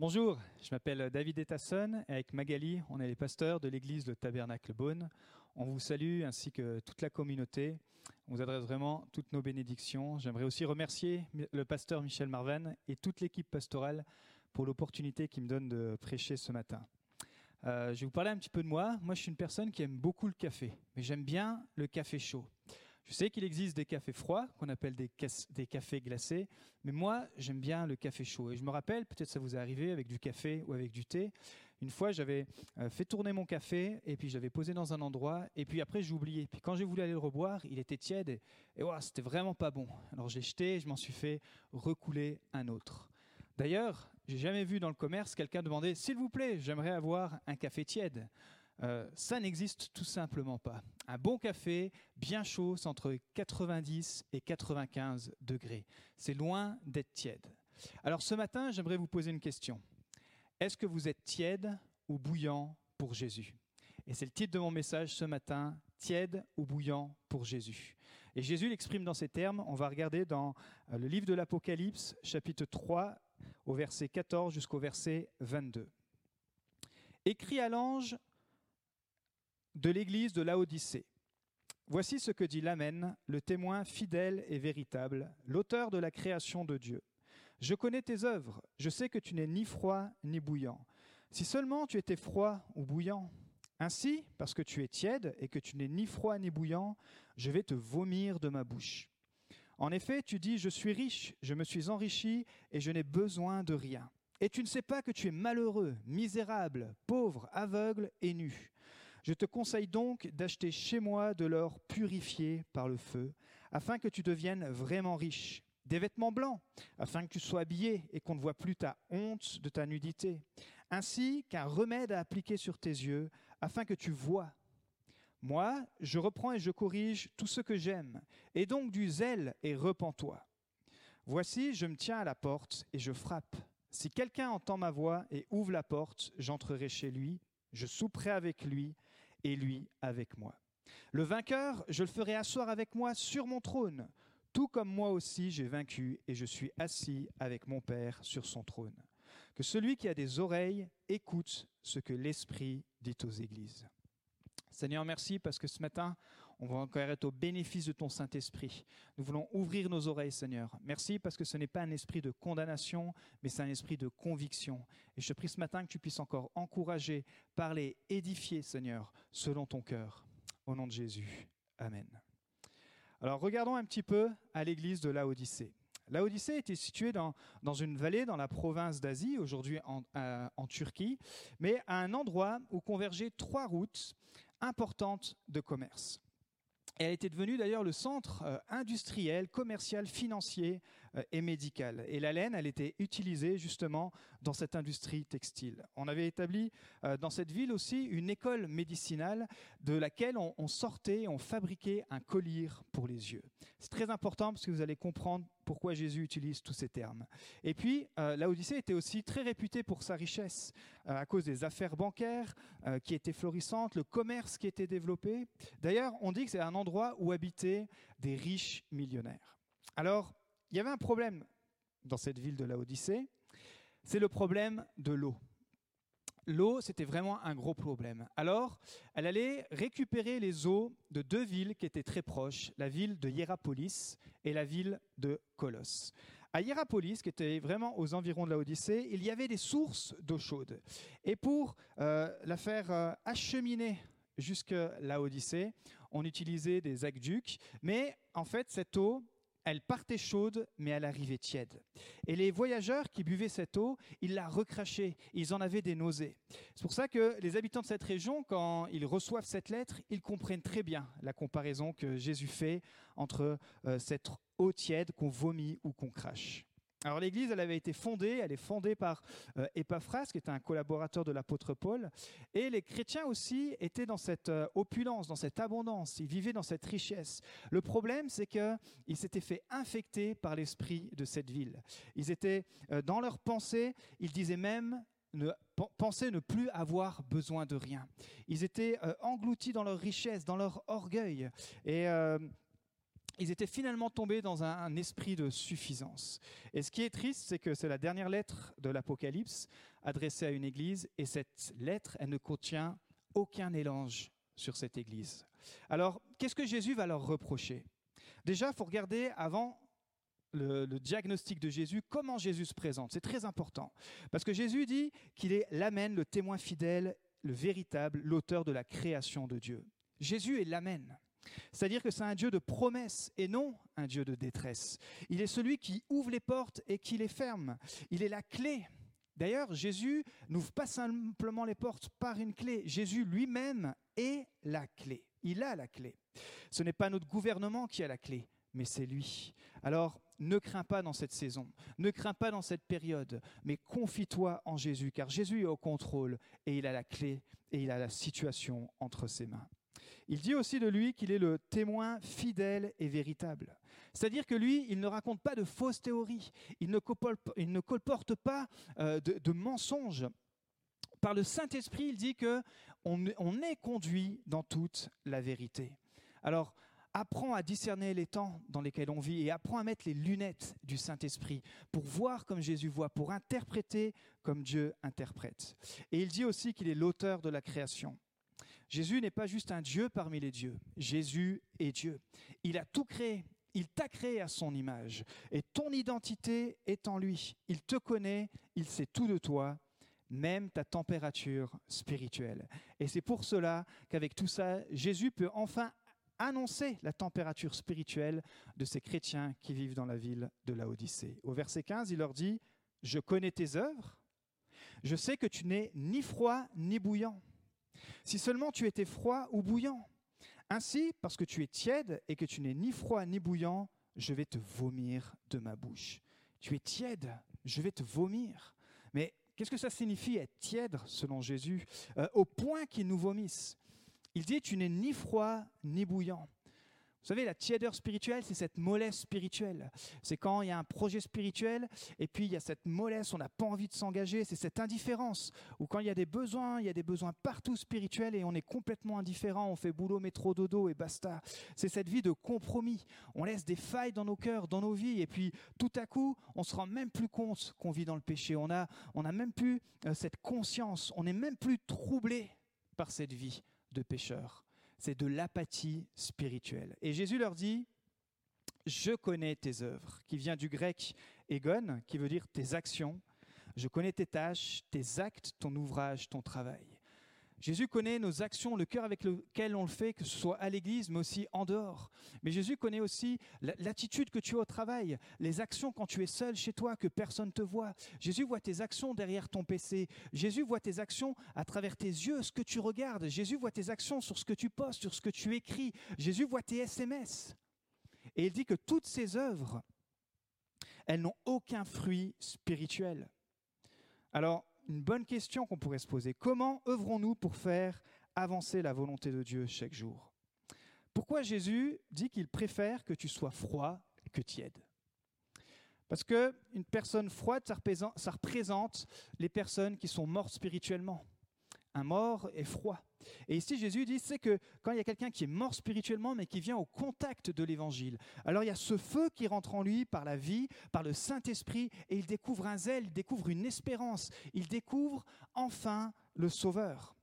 Bonjour, je m'appelle David Etasson et avec Magali, on est les pasteurs de l'église Le Tabernacle Beaune. On vous salue ainsi que toute la communauté. On vous adresse vraiment toutes nos bénédictions. J'aimerais aussi remercier le pasteur Michel Marvan et toute l'équipe pastorale pour l'opportunité qu'il me donne de prêcher ce matin. Euh, je vais vous parler un petit peu de moi. Moi, je suis une personne qui aime beaucoup le café, mais j'aime bien le café chaud. Je sais qu'il existe des cafés froids, qu'on appelle des, cafés glacés, mais moi, j'aime bien le café chaud. Et je me rappelle, peut-être ça vous est arrivé avec du café ou avec du thé, une fois, j'avais euh, fait tourner mon café, et puis je l'avais posé dans un endroit, et puis après, j'ai oublié. Puis quand j'ai voulu aller le reboire, il était tiède, et, et c'était vraiment pas bon. Alors je l'ai jeté, et je m'en suis fait recouler un autre. D'ailleurs, j'ai jamais vu dans le commerce quelqu'un demander S'il vous plaît, j'aimerais avoir un café tiède. Euh, ça n'existe tout simplement pas. Un bon café, bien chaud, c'est entre 90 et 95 degrés. C'est loin d'être tiède. Alors ce matin, j'aimerais vous poser une question. Est-ce que vous êtes tiède ou bouillant pour Jésus? Et c'est le titre de mon message ce matin, tiède ou bouillant pour Jésus. Et Jésus l'exprime dans ces termes. On va regarder dans euh, le livre de l'Apocalypse, chapitre 3, au verset 14 jusqu'au verset 22. Écrit à l'ange de l'église de Laodicée. Voici ce que dit l'Amen, le témoin fidèle et véritable, l'auteur de la création de Dieu. Je connais tes œuvres, je sais que tu n'es ni froid ni bouillant. Si seulement tu étais froid ou bouillant. Ainsi, parce que tu es tiède et que tu n'es ni froid ni bouillant, je vais te vomir de ma bouche. En effet, tu dis, je suis riche, je me suis enrichi et je n'ai besoin de rien. Et tu ne sais pas que tu es malheureux, misérable, pauvre, aveugle et nu. Je te conseille donc d'acheter chez moi de l'or purifié par le feu, afin que tu deviennes vraiment riche. Des vêtements blancs, afin que tu sois habillé et qu'on ne voit plus ta honte de ta nudité. Ainsi qu'un remède à appliquer sur tes yeux, afin que tu vois moi, je reprends et je corrige tout ce que j'aime, et donc du zèle et repens-toi. Voici, je me tiens à la porte et je frappe. Si quelqu'un entend ma voix et ouvre la porte, j'entrerai chez lui, je souperai avec lui et lui avec moi. Le vainqueur, je le ferai asseoir avec moi sur mon trône, tout comme moi aussi j'ai vaincu et je suis assis avec mon Père sur son trône. Que celui qui a des oreilles écoute ce que l'Esprit dit aux églises. Seigneur, merci parce que ce matin, on va encore être au bénéfice de ton Saint-Esprit. Nous voulons ouvrir nos oreilles, Seigneur. Merci parce que ce n'est pas un esprit de condamnation, mais c'est un esprit de conviction. Et je te prie ce matin que tu puisses encore encourager, parler, édifier, Seigneur, selon ton cœur. Au nom de Jésus. Amen. Alors regardons un petit peu à l'église de Laodicée. Laodicée était située dans, une vallée dans la province d'Asie, aujourd'hui en, en, Turquie, mais à un endroit où convergeaient trois routes importante de commerce. Elle était devenue d'ailleurs le centre euh, industriel, commercial, financier et médical. Et la laine, elle était utilisée justement dans cette industrie textile. On avait établi euh, dans cette ville aussi une école médicinale de laquelle on, sortait, on fabriquait un collier pour les yeux. C'est très important parce que vous allez comprendre pourquoi Jésus utilise tous ces termes. Et puis, euh, l'Odyssée était aussi très réputée pour sa richesse, euh, à cause des affaires bancaires euh, qui étaient florissantes, le commerce qui était développé. D'ailleurs, on dit que c'est un endroit où habitaient des riches millionnaires. Alors, il y avait un problème dans cette ville de l'Odyssée, c'est le problème de l'eau l'eau, c'était vraiment un gros problème. Alors, elle allait récupérer les eaux de deux villes qui étaient très proches, la ville de Hierapolis et la ville de Colosse. À Hierapolis, qui était vraiment aux environs de la Odyssée, il y avait des sources d'eau chaude. Et pour euh, la faire euh, acheminer jusqu'à la Odyssée, on utilisait des aqueducs, mais en fait, cette eau, elle partait chaude, mais elle arrivait tiède. Et les voyageurs qui buvaient cette eau, ils la recrachaient, ils en avaient des nausées. C'est pour ça que les habitants de cette région, quand ils reçoivent cette lettre, ils comprennent très bien la comparaison que Jésus fait entre euh, cette eau tiède qu'on vomit ou qu'on crache. Alors l'Église, elle avait été fondée, elle est fondée par euh, Epaphras, qui était un collaborateur de l'apôtre Paul, et les chrétiens aussi étaient dans cette euh, opulence, dans cette abondance, ils vivaient dans cette richesse. Le problème, c'est qu'ils s'étaient fait infecter par l'esprit de cette ville. Ils étaient euh, dans leur pensée, ils disaient même ne, ne plus avoir besoin de rien. Ils étaient engloutis dans leur richesse, dans leur orgueil. Et ils étaient finalement tombés dans un, esprit de suffisance. Et ce qui est triste, c'est que c'est la dernière lettre de l'Apocalypse adressée à une église, et cette lettre, elle ne contient aucun élange sur cette église. Alors, qu'est-ce que Jésus va leur reprocher? Déjà, il faut regarder avant le, le, diagnostic de Jésus, comment Jésus se présente. C'est très important. Parce que Jésus dit qu'il est l'Amen, le témoin fidèle, le véritable, l'auteur de la création de Dieu. Jésus est l'Amen. C'est-à-dire que c'est un Dieu de promesses et non un Dieu de détresse. Il est celui qui ouvre les portes et qui les ferme. Il est la clé. D'ailleurs, Jésus n'ouvre pas simplement les portes par une clé. Jésus lui-même est la clé. Il a la clé. Ce n'est pas notre gouvernement qui a la clé, mais c'est lui. Alors, ne crains pas dans cette saison, ne crains pas dans cette période, mais confie-toi en Jésus, car Jésus est au contrôle et il a la clé et il a la situation entre ses mains. Il dit aussi de lui qu'il est le témoin fidèle et véritable. C'est-à-dire que lui, il ne raconte pas de fausses théories, il ne, colporte pas euh, de, mensonges. Par le Saint-Esprit, il dit que on, est conduit dans toute la vérité. Alors, apprends à discerner les temps dans lesquels on vit et apprends à mettre les lunettes du Saint-Esprit pour voir comme Jésus voit, pour interpréter comme Dieu interprète. Et il dit aussi qu'il est l'auteur de la création. Jésus n'est pas juste un Dieu parmi les dieux. Jésus est Dieu. Il a tout créé. Il t'a créé à son image. Et ton identité est en lui. Il te connaît. Il sait tout de toi, même ta température spirituelle. Et c'est pour cela qu'avec tout ça, Jésus peut enfin annoncer la température spirituelle de ces chrétiens qui vivent dans la ville de Laodicée. Au verset 15, il leur dit, Je connais tes œuvres, je sais que tu n'es ni froid ni bouillant. Si seulement tu étais froid ou bouillant. Ainsi, parce que tu es tiède et que tu n'es ni froid ni bouillant, je vais te vomir de ma bouche. Tu es tiède, je vais te vomir. Mais qu'est-ce que ça signifie être tiède selon Jésus? Euh, Au point qu'il nous vomisse. Il dit, tu n'es ni froid ni bouillant. Vous savez, la tièdeur spirituelle, c'est cette mollesse spirituelle. C'est quand il y a un projet spirituel et puis il y a cette mollesse, on n'a pas envie de s'engager, c'est cette indifférence. Ou quand il y a des besoins, il y a des besoins partout spirituels et on est complètement indifférent, on fait boulot, métro, dodo et basta. C'est cette vie de compromis. On laisse des failles dans nos cœurs, dans nos vies et puis tout à coup, on se rend même plus compte qu'on vit dans le péché. On a, on a même plus euh, cette conscience, on n'est même plus troublé par cette vie de pécheur c'est de l'apathie spirituelle. Et Jésus leur dit, je connais tes œuvres, qui vient du grec egon, qui veut dire tes actions. Je connais tes tâches, tes actes, ton ouvrage, ton travail. Jésus connaît nos actions, le cœur avec lequel on le fait, que ce soit à l'église, mais aussi en dehors. Mais Jésus connaît aussi l'attitude que tu as au travail, les actions quand tu es seul chez toi, que personne ne te voit. Jésus voit tes actions derrière ton PC. Jésus voit tes actions à travers tes yeux, ce que tu regardes. Jésus voit tes actions sur ce que tu postes, sur ce que tu écris. Jésus voit tes SMS. Et il dit que toutes ces œuvres, elles n'ont aucun fruit spirituel. Alors, une bonne question qu'on pourrait se poser. Comment œuvrons-nous pour faire avancer la volonté de Dieu chaque jour? Pourquoi Jésus dit qu'il préfère que tu sois froid que tiède? Parce que une personne froide, ça représente les personnes qui sont mortes spirituellement. Un mort est froid. Et ici, Jésus dit, c'est que quand il y a quelqu'un qui est mort spirituellement, mais qui vient au contact de l'évangile, alors il y a ce feu qui rentre en lui par la vie, par le Saint-Esprit, et il découvre un zèle, il découvre une espérance, il découvre enfin le Sauveur.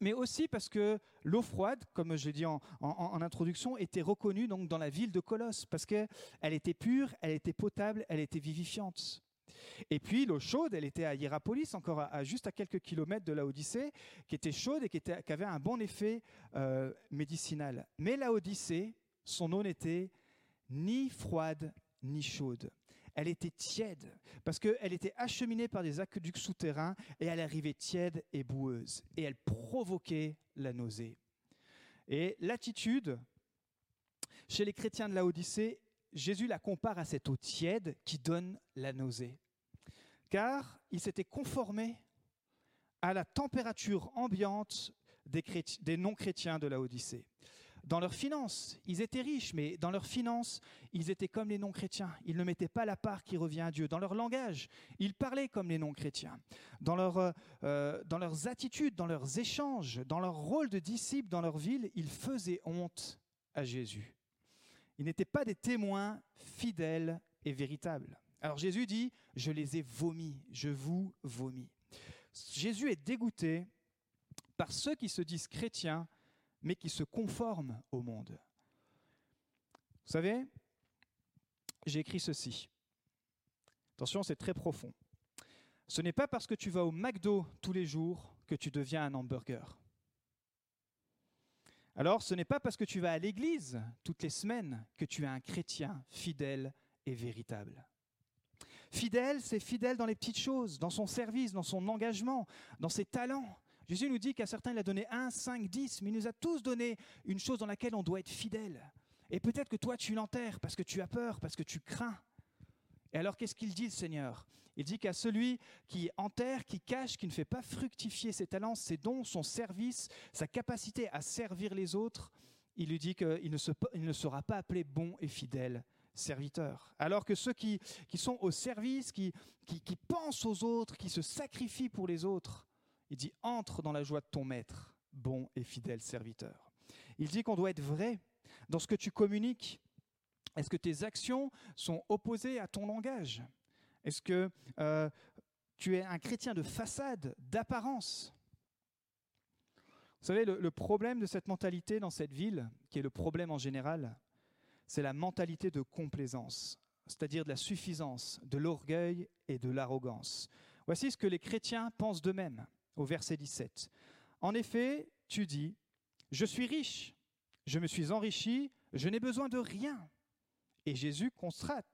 Mais aussi parce que l'eau froide, comme je l'ai dit en, introduction, était reconnue donc dans la ville de Colosse, parce qu'elle était pure, elle était potable, elle était vivifiante. Et puis l'eau chaude, elle était à Hierapolis, encore à, juste à quelques kilomètres de la Odyssée, qui était chaude et qui, avait un bon effet euh, médicinal. Mais la Odyssée, son eau n'était ni froide ni chaude. Elle était tiède parce qu'elle était acheminée par des aqueducs souterrains et elle arrivait tiède et boueuse et elle provoquait la nausée. Et l'attitude chez les chrétiens de la Odyssée, Jésus la compare à cette eau tiède qui donne la nausée car ils s'étaient conformés à la température ambiante des, non-chrétiens de la Odyssée. Dans leurs finances, ils étaient riches, mais dans leurs finances, ils étaient comme les non-chrétiens. Ils ne mettaient pas la part qui revient à Dieu. Dans leur langage, ils parlaient comme les non-chrétiens. Dans, leur, euh, dans leurs attitudes, dans leurs échanges, dans leur rôle de disciples dans leur ville, ils faisaient honte à Jésus. Ils n'étaient pas des témoins fidèles et véritables. Alors Jésus dit, je les ai vomis, je vous vomis. Jésus est dégoûté par ceux qui se disent chrétiens, mais qui se conforment au monde. Vous savez, j'ai écrit ceci. Attention, c'est très profond. Ce n'est pas parce que tu vas au McDo tous les jours que tu deviens un hamburger. Alors, ce n'est pas parce que tu vas à l'église toutes les semaines que tu es un chrétien fidèle et véritable. Fidèle, c'est fidèle dans les petites choses, dans son service, dans son engagement, dans ses talents. Jésus nous dit qu'à certains, il a donné 1, 5, 10, mais il nous a tous donné une chose dans laquelle on doit être fidèle. Et peut-être que toi, tu l'enterres parce que tu as peur, parce que tu crains. Et alors, qu'est-ce qu'il dit, le Seigneur? Il dit qu'à celui qui enterre, qui cache, qui ne fait pas fructifier ses talents, ses dons, son service, sa capacité à servir les autres, il lui dit qu'il ne, ne sera pas appelé bon et fidèle serviteur. Alors que ceux qui, qui sont au service, qui, qui, qui pensent aux autres, qui se sacrifient pour les autres, il dit entre dans la joie de ton maître, bon et fidèle serviteur. Il dit qu'on doit être vrai dans ce que tu communiques. Est-ce que tes actions sont opposées à ton langage? Est-ce que euh, tu es un chrétien de façade, d'apparence? Vous savez, le problème de cette mentalité dans cette ville, qui est le problème en général, c'est la mentalité de complaisance, c'est-à-dire de la suffisance, de l'orgueil et de l'arrogance. Voici ce que les chrétiens pensent d'eux-mêmes au verset 17. En effet, tu dis, je suis riche, je me suis enrichi, je n'ai besoin de rien. Et Jésus constate,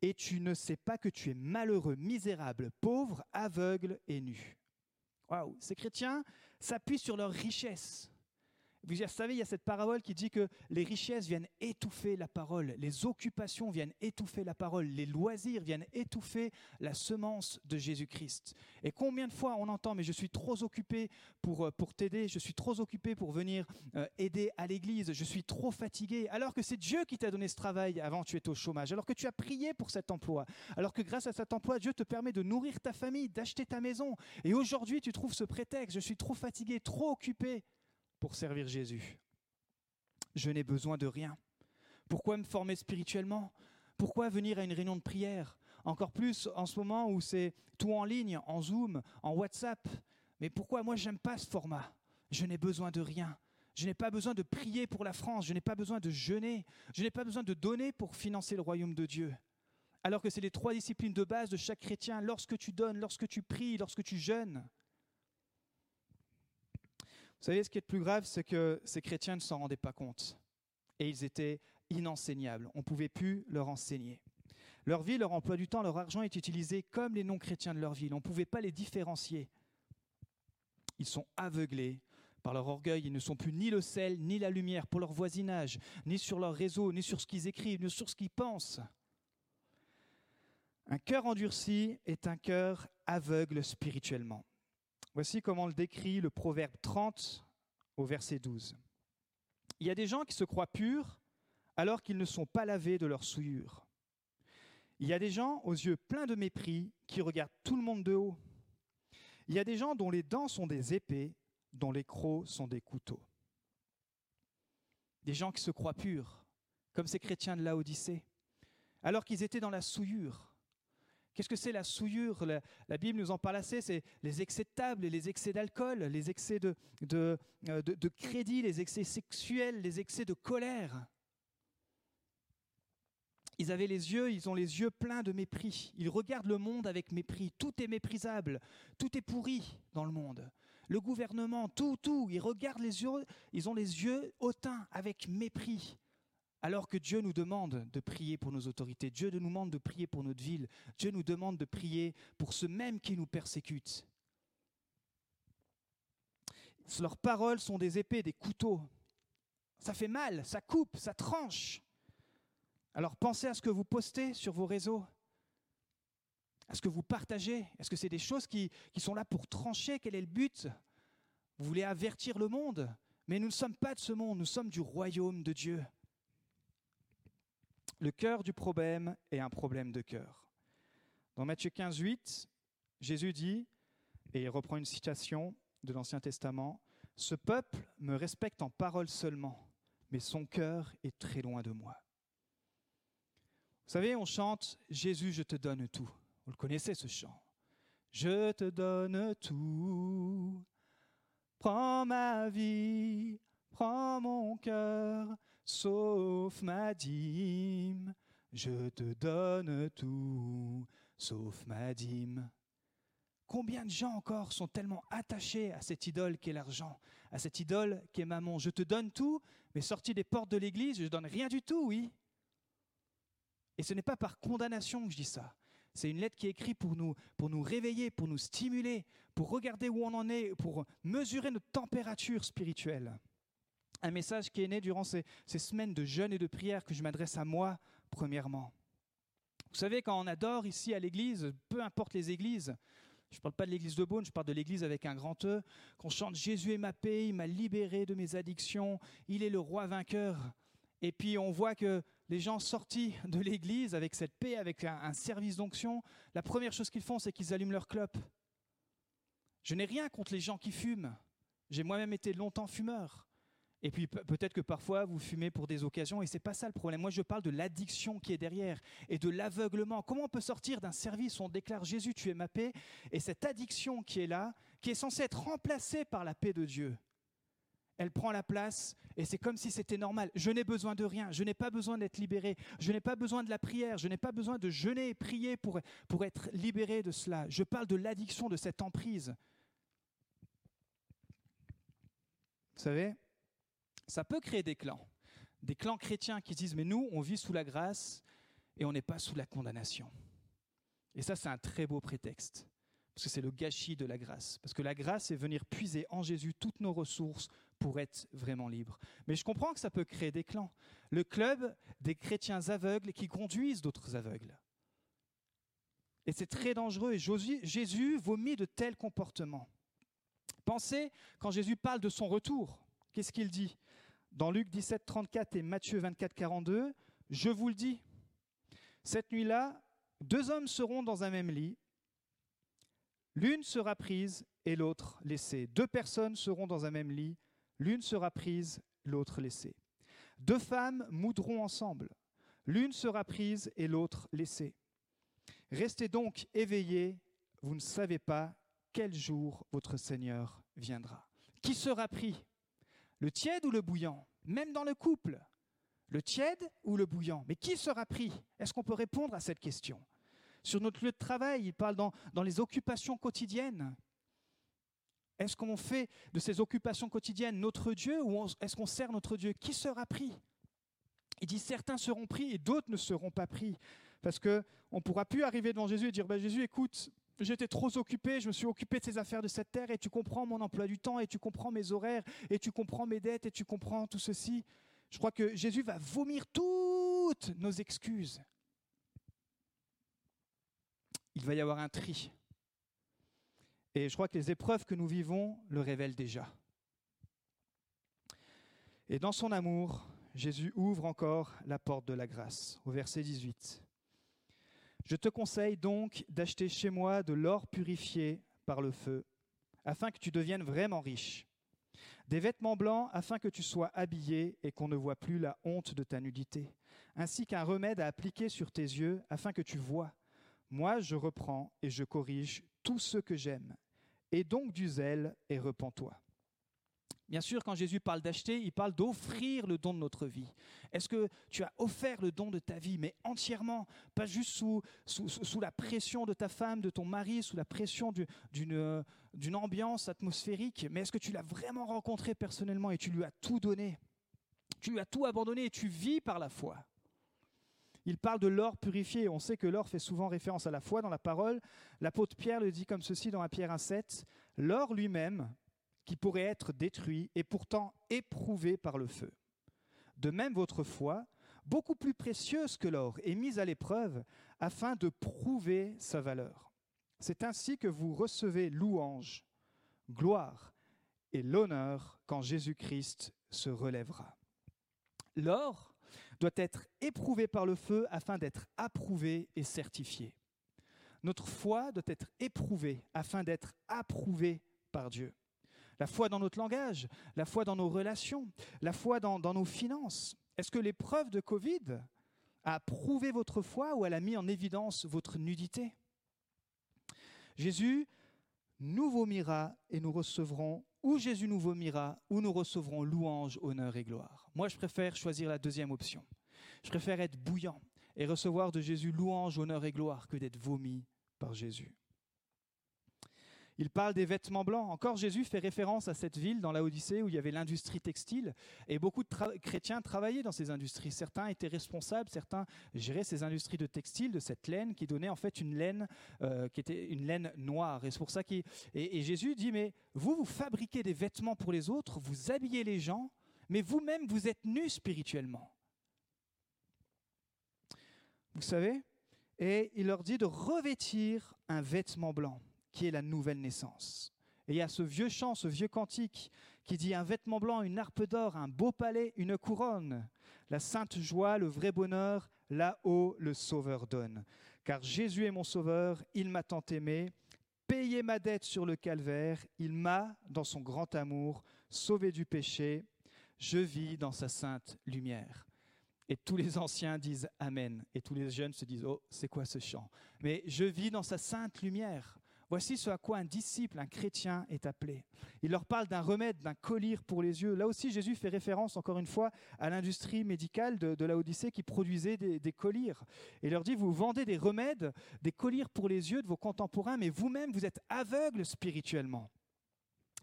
et tu ne sais pas que tu es malheureux, misérable, pauvre, aveugle et nu. Waouh, ces chrétiens s'appuient sur leur richesse. Vous savez, il y a cette parabole qui dit que les richesses viennent étouffer la parole, les occupations viennent étouffer la parole, les loisirs viennent étouffer la semence de Jésus-Christ. Et combien de fois on entend, mais je suis trop occupé pour, euh, pour t'aider, je suis trop occupé pour venir euh, aider à l'église, je suis trop fatigué, alors que c'est Dieu qui t'a donné ce travail avant tu étais au chômage, alors que tu as prié pour cet emploi, alors que grâce à cet emploi, Dieu te permet de nourrir ta famille, d'acheter ta maison. Et aujourd'hui, tu trouves ce prétexte, je suis trop fatigué, trop occupé pour servir Jésus. Je n'ai besoin de rien. Pourquoi me former spirituellement? Pourquoi venir à une réunion de prière? Encore plus en ce moment où c'est tout en ligne, en Zoom, en WhatsApp. Mais pourquoi moi j'aime pas ce format? Je n'ai besoin de rien. Je n'ai pas besoin de prier pour la France, je n'ai pas besoin de jeûner, je n'ai pas besoin de donner pour financer le royaume de Dieu. Alors que c'est les trois disciplines de base de chaque chrétien, lorsque tu donnes, lorsque tu pries, lorsque tu jeûnes. Vous savez, ce qui est le plus grave, c'est que ces chrétiens ne s'en rendaient pas compte. Et ils étaient inenseignables. On ne pouvait plus leur enseigner. Leur vie, leur emploi du temps, leur argent est utilisé comme les non-chrétiens de leur ville. On ne pouvait pas les différencier. Ils sont aveuglés par leur orgueil. Ils ne sont plus ni le sel, ni la lumière pour leur voisinage, ni sur leur réseau, ni sur ce qu'ils écrivent, ni sur ce qu'ils pensent. Un cœur endurci est un cœur aveugle spirituellement. Voici comment le décrit le Proverbe 30 au verset 12. Il y a des gens qui se croient purs alors qu'ils ne sont pas lavés de leur souillure. Il y a des gens aux yeux pleins de mépris qui regardent tout le monde de haut. Il y a des gens dont les dents sont des épées, dont les crocs sont des couteaux. Des gens qui se croient purs, comme ces chrétiens de Laodicée, alors qu'ils étaient dans la souillure. Qu'est-ce que c'est la souillure? La, Bible nous en parle assez, c'est les excès de table, les excès d'alcool, les excès de, de, euh, de, crédit, les excès sexuels, les excès de colère. Ils avaient les yeux, ils ont les yeux pleins de mépris. Ils regardent le monde avec mépris. Tout est méprisable, tout est pourri dans le monde. Le gouvernement, tout, tout. Ils regardent les yeux, ils ont les yeux hautains avec mépris. Alors que Dieu nous demande de prier pour nos autorités, Dieu nous demande de prier pour notre ville, Dieu nous demande de prier pour ceux mêmes qui nous persécutent. Leurs paroles sont des épées, des couteaux. Ça fait mal, ça coupe, ça tranche. Alors pensez à ce que vous postez sur vos réseaux, à ce que vous partagez. Est-ce que c'est des choses qui, qui sont là pour trancher? Quel est le but? Vous voulez avertir le monde, mais nous ne sommes pas de ce monde, nous sommes du royaume de Dieu. Le cœur du problème est un problème de cœur. Dans Matthieu 15, 8, Jésus dit, et il reprend une citation de l'Ancien Testament, Ce peuple me respecte en parole seulement, mais son cœur est très loin de moi. savez, on chante Jésus, je te donne tout. Vous le connaissez ce chant. Je te donne tout. Prends ma vie, prends mon cœur, sauf ma dîme. Je te donne tout, sauf ma dîme. Combien de gens encore sont tellement attachés à cette idole qu'est l'argent, à cette idole qu'est maman Je te donne tout, mais sorti des portes de l'église, je ne donne rien du tout, oui. Et ce n'est pas par condamnation que je dis ça. C'est une lettre qui est écrite pour nous, pour nous réveiller, pour nous stimuler, pour regarder où on en est, pour mesurer notre température spirituelle. Un message qui est né durant ces, semaines de jeûne et de prière que je m'adresse à moi premièrement. Vous savez, quand on adore ici à l'église, peu importe les églises, je ne parle pas de l'église de Beaune, je parle de l'église avec un grand E, qu'on chante Jésus est ma paix, il m'a libéré de mes addictions, il est le roi vainqueur. Et puis on voit que les gens sortis de l'église avec cette paix, avec un, service d'onction, la première chose qu'ils font, c'est qu'ils allument leur clope. Je n'ai rien contre les gens qui fument. J'ai moi-même été longtemps fumeur. Et puis peut-être que parfois vous fumez pour des occasions et c'est pas ça le problème. Moi je parle de l'addiction qui est derrière et de l'aveuglement. Comment on peut sortir d'un service où on déclare Jésus tu es ma paix et cette addiction qui est là, qui est censée être remplacée par la paix de Dieu, elle prend la place et c'est comme si c'était normal. Je n'ai besoin de rien, je n'ai pas besoin d'être libéré, je n'ai pas besoin de la prière, je n'ai pas besoin de jeûner et prier pour, pour être libéré de cela. Je parle de l'addiction, de cette emprise. Vous savez, ça peut créer des clans. Des clans chrétiens qui disent, mais nous, on vit sous la grâce et on n'est pas sous la condamnation. Et ça, c'est un très beau prétexte, parce que c'est le gâchis de la grâce. Parce que la grâce, c'est venir puiser en Jésus toutes nos ressources pour être vraiment libres. Mais je comprends que ça peut créer des clans. Le club des chrétiens aveugles qui conduisent d'autres aveugles. Et c'est très dangereux, et Jésus vomit de tels comportements. Pensez, quand Jésus parle de son retour, qu'est-ce qu'il dit? Dans Luc 17, 34 et Matthieu 24, 42, je vous le dis, cette nuit-là, deux hommes seront dans un même lit, l'une sera prise et l'autre laissée. Deux personnes seront dans un même lit, l'une sera prise, l'autre laissée. Deux femmes moudront ensemble, l'une sera prise et l'autre laissée. Restez donc éveillés, vous ne savez pas quel jour votre Seigneur viendra. Qui sera pris? Le tiède ou le bouillant Même dans le couple, le tiède ou le bouillant Mais qui sera pris? Est-ce qu'on peut répondre à cette question? Sur notre lieu de travail, il parle dans, les occupations quotidiennes. Est-ce qu'on fait de ces occupations quotidiennes notre Dieu ou est-ce qu'on sert notre Dieu? Qui sera pris? Il dit certains seront pris et d'autres ne seront pas pris. Parce qu'on ne pourra plus arriver devant Jésus et dire bah, Jésus, écoute, J'étais trop occupé, je me suis occupé de ces affaires de cette terre et tu comprends mon emploi du temps et tu comprends mes horaires et tu comprends mes dettes et tu comprends tout ceci. Je crois que Jésus va vomir toutes nos excuses. Il va y avoir un tri. Et je crois que les épreuves que nous vivons le révèlent déjà. Et dans son amour, Jésus ouvre encore la porte de la grâce. Au verset 18. Je te conseille donc d'acheter chez moi de l'or purifié par le feu, afin que tu deviennes vraiment riche, des vêtements blancs afin que tu sois habillé et qu'on ne voit plus la honte de ta nudité, ainsi qu'un remède à appliquer sur tes yeux afin que tu vois. Moi, je reprends et je corrige tout ce que j'aime. Et donc du zèle et repens-toi. Bien sûr, quand Jésus parle d'acheter, il parle d'offrir le don de notre vie. Est-ce que tu as offert le don de ta vie, mais entièrement, pas juste sous, sous, la pression de ta femme, de ton mari, sous la pression d'une ambiance atmosphérique, mais est-ce que tu l'as vraiment rencontré personnellement et tu lui as tout donné? Tu lui as tout abandonné et tu vis par la foi il parle de l'or purifié. On sait que l'or fait souvent référence à la foi dans la parole. L'apôtre Pierre le dit comme ceci dans 1 Pierre 1,7 L'or lui-même, qui pourrait être détruit et pourtant éprouvé par le feu. De même, votre foi, beaucoup plus précieuse que l'or, est mise à l'épreuve afin de prouver sa valeur. C'est ainsi que vous recevez louange, gloire et l'honneur quand Jésus-Christ se relèvera. L'or doit être éprouvé par le feu afin d'être approuvé et certifié. Notre foi doit être éprouvée afin d'être approuvée par Dieu la foi dans notre langage, la foi dans nos relations, la foi dans, nos finances. Est-ce que l'épreuve de Covid a prouvé votre foi ou elle a mis en évidence votre nudité? Jésus nous vomira et nous recevrons, ou Jésus nous vomira, ou nous recevrons louange, honneur et gloire. Moi, je préfère choisir la deuxième option. Je préfère être bouillant et recevoir de Jésus louange, honneur et gloire que d'être vomi par Jésus. Il parle des vêtements blancs. Encore Jésus fait référence à cette ville dans la Odyssée où il y avait l'industrie textile et beaucoup de chrétiens travaillaient dans ces industries. Certains étaient responsables, certains géraient ces industries de textile, de cette laine qui donnait en fait une laine euh, qui était une laine noire. Et pour ça qu'il et, Jésus dit mais vous vous fabriquez des vêtements pour les autres, vous habillez les gens, mais vous-même vous êtes nus spirituellement. Vous savez? Et il leur dit de revêtir un vêtement blanc qui est la nouvelle naissance. Et il y a ce vieux chant, ce vieux cantique qui dit un vêtement blanc, une harpe d'or, un beau palais, une couronne. La sainte joie, le vrai bonheur, là-haut le Sauveur donne. Car Jésus est mon Sauveur, il m'a tant aimé, payé ma dette sur le calvaire, il m'a, dans son grand amour, sauvé du péché, je vis dans sa sainte lumière. Et tous les anciens disent Amen. Et tous les jeunes se disent Oh, c'est quoi ce chant? Mais je vis dans sa sainte lumière. Voici ce à quoi un disciple, un chrétien est appelé. Il leur parle d'un remède, d'un collier pour les yeux. Là aussi, Jésus fait référence, encore une fois, à l'industrie médicale de, la Odyssée qui produisait des, des colliers. Et il leur dit, vous vendez des remèdes, des colliers pour les yeux de vos contemporains, mais vous-même, vous êtes aveugles spirituellement.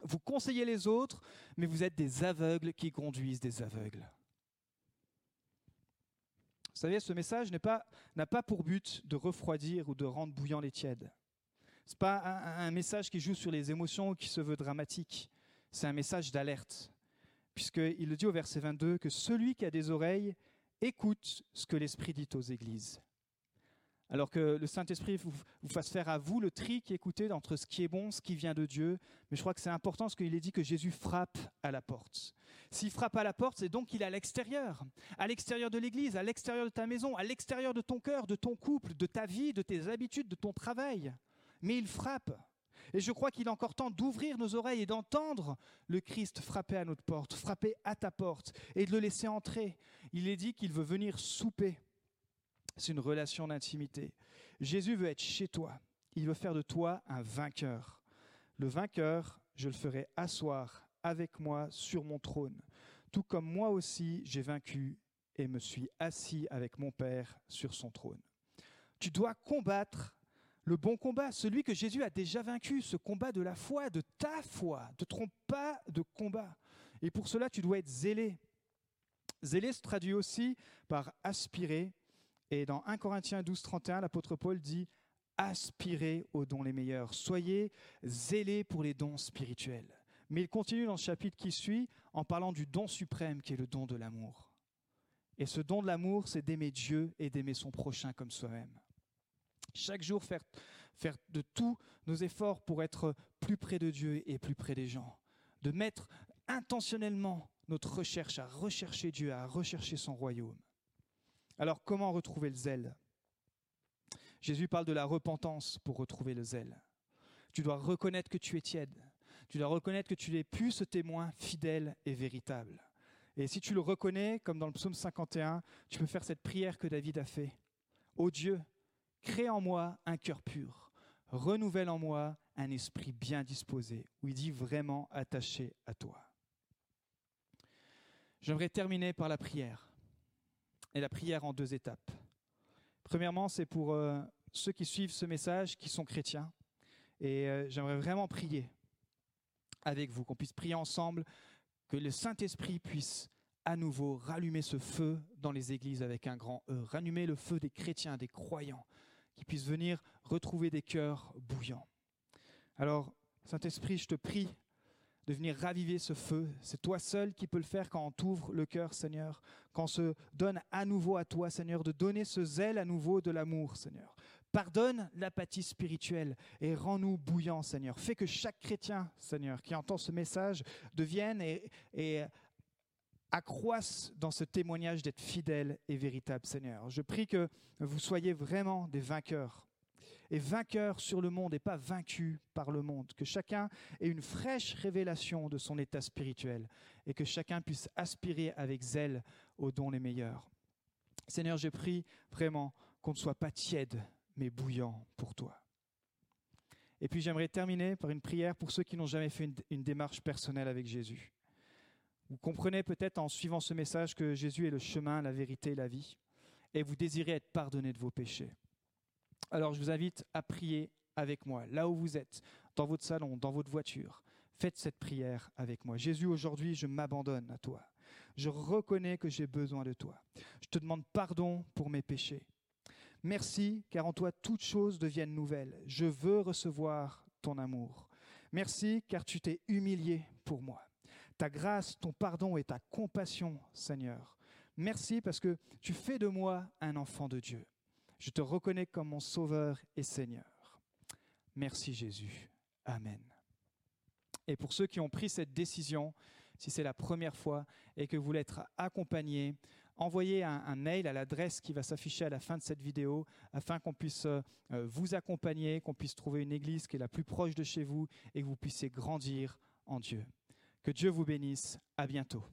Vous conseillez les autres, mais vous êtes des aveugles qui conduisent des aveugles. Vous savez, ce message n'a pas, pas pour but de refroidir ou de rendre bouillant les tièdes. Ce n'est pas un, message qui joue sur les émotions ou qui se veut dramatique. C'est un message d'alerte. Puisqu'il le dit au verset 22 que celui qui a des oreilles écoute ce que l'Esprit dit aux églises. Alors que le Saint-Esprit vous, fasse faire à vous le tri qui écoutez entre ce qui est bon, ce qui vient de Dieu. Mais je crois que c'est important parce qu'il est dit que Jésus frappe à la porte. S'il frappe à la porte, c'est donc qu'il est à l'extérieur. À l'extérieur de l'église, à l'extérieur de ta maison, à l'extérieur de ton cœur, de ton couple, de ta vie, de tes habitudes, de ton travail mais il frappe. Et je crois qu'il est encore temps d'ouvrir nos oreilles et d'entendre le Christ frapper à notre porte, frapper à ta porte, et de le laisser entrer. Il est dit qu'il veut venir souper. C'est une relation d'intimité. Jésus veut être chez toi. Il veut faire de toi un vainqueur. Le vainqueur, je le ferai asseoir avec moi sur mon trône, tout comme moi aussi j'ai vaincu et me suis assis avec mon Père sur son trône. Tu dois combattre le bon combat, celui que Jésus a déjà vaincu, ce combat de la foi, de ta foi. Ne te trompe pas de combat. Et pour cela, tu dois être zélé. Zélé se traduit aussi par aspirer. Et dans 1 Corinthiens 12, 31, l'apôtre Paul dit aspirez aux dons les meilleurs. Soyez zélés pour les dons spirituels. Mais il continue dans le chapitre qui suit en parlant du don suprême qui est le don de l'amour. Et ce don de l'amour, c'est d'aimer Dieu et d'aimer son prochain comme soi-même. Chaque jour, faire, de tous nos efforts pour être plus près de Dieu et plus près des gens. De mettre intentionnellement notre recherche à rechercher Dieu, à rechercher son royaume. Alors comment retrouver le zèle? Jésus parle de la repentance pour retrouver le zèle. Tu dois reconnaître que tu es tiède. Tu dois reconnaître que tu n'es plus ce témoin fidèle et véritable. Et si tu le reconnais, comme dans le psaume 51, tu peux faire cette prière que David a fait. Ô Dieu, crée en moi un cœur pur, renouvelle en moi un esprit bien disposé, où il dit vraiment attaché à toi. J'aimerais terminer par la prière, et la prière en deux étapes. Premièrement, c'est pour euh, ceux qui suivent ce message, qui sont chrétiens, et euh, j'aimerais vraiment prier avec vous, qu'on puisse prier ensemble, que le Saint-Esprit puisse à nouveau rallumer ce feu dans les églises avec un grand E, rallumer le feu des chrétiens, des croyants, qui puissent venir retrouver des cœurs bouillants. Alors, Saint-Esprit, je te prie de venir raviver ce feu. C'est toi seul qui peux le faire quand on t'ouvre le cœur, Seigneur, quand on se donne à nouveau à toi, Seigneur, de donner ce zèle à nouveau de l'amour, Seigneur. Pardonne l'apathie spirituelle et rends-nous bouillants, Seigneur. Fais que chaque chrétien, Seigneur, qui entend ce message, devienne et accroisse dans ce témoignage d'être fidèle et véritable, Seigneur. Je prie que vous soyez vraiment des vainqueurs. Et vainqueurs sur le monde et pas vaincus par le monde. Que chacun ait une fraîche révélation de son état spirituel et que chacun puisse aspirer avec zèle aux dons les meilleurs. Seigneur, j'ai pris vraiment qu'on ne soit pas tiède, mais bouillant pour toi. Et puis j'aimerais terminer par une prière pour ceux qui n'ont jamais fait une, démarche personnelle avec Jésus. Vous comprenez peut-être en suivant ce message que Jésus est le chemin, la vérité la vie, et vous désirez être pardonné de vos péchés. Alors je vous invite à prier avec moi, là où vous êtes, dans votre salon, dans votre voiture. Faites cette prière avec moi. Jésus, aujourd'hui, je m'abandonne à toi. Je reconnais que j'ai besoin de toi. Je te demande pardon pour mes péchés. Merci, car en toi toutes choses deviennent nouvelles. Je veux recevoir ton amour. Merci, car tu t'es humilié pour moi. Ta grâce, ton pardon et ta compassion, Seigneur. Merci parce que tu fais de moi un enfant de Dieu. Je te reconnais comme mon Sauveur et Seigneur. Merci Jésus. Amen. Et pour ceux qui ont pris cette décision, si c'est la première fois et que vous voulez être accompagné, envoyez un, mail à l'adresse qui va s'afficher à la fin de cette vidéo afin qu'on puisse euh, vous accompagner, qu'on puisse trouver une église qui est la plus proche de chez vous et que vous puissiez grandir en Dieu. Que Dieu vous bénisse. À bientôt.